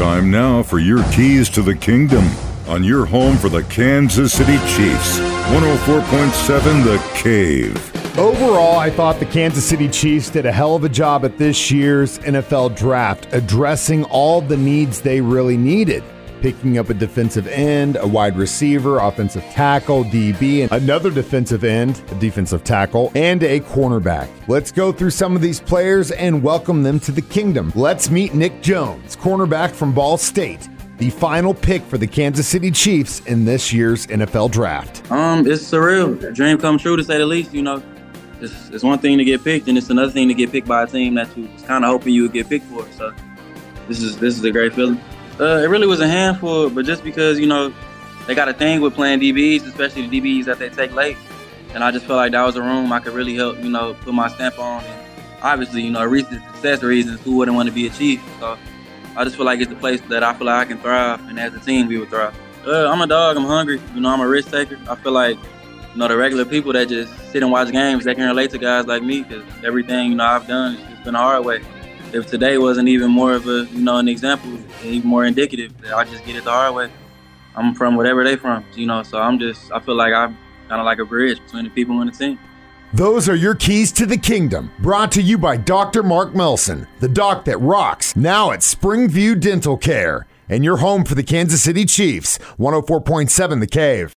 Time now for your keys to the kingdom on your home for the Kansas City Chiefs. 104.7 The Cave. Overall, I thought the Kansas City Chiefs did a hell of a job at this year's NFL draft, addressing all the needs they really needed. Picking up a defensive end, a wide receiver, offensive tackle, DB, and another defensive end, a defensive tackle, and a cornerback. Let's go through some of these players and welcome them to the kingdom. Let's meet Nic Jones, cornerback from Ball State the final pick for the Kansas City Chiefs in this year's NFL draft? Um, it's surreal. Dream come true to say the least. You know, it's, it's one thing to get picked, and it's another thing to get picked by a team that you kind of hoping you would get picked for. So this is this is a great feeling. Uh, it really was a handful, but just because you know they got a thing with playing DBs, especially the DBs that they take late, and I just felt like that was a room I could really help. You know, put my stamp on. And obviously, you know, recent success reasons, who wouldn't want to be a Chief? So I just feel like it's the place that I feel like I can thrive, and as a team, we would thrive. Uh, I'm a dog. I'm hungry. You know, I'm a risk taker. I feel like, you know, the regular people that just sit and watch games, they can relate to guys like me because everything you know I've done, it's been the hard way. If today wasn't even more of a, you know, an example, even more indicative, that I just get it the hard way. I'm from whatever they from, you know. So I'm just, I feel like I'm kind of like a bridge between the people and the team. Those are your keys to the kingdom. Brought to you by Dr. Mark Melson, the doc that rocks, now at Springview Dental Care, and your home for the Kansas City Chiefs, 104.7 The Cave.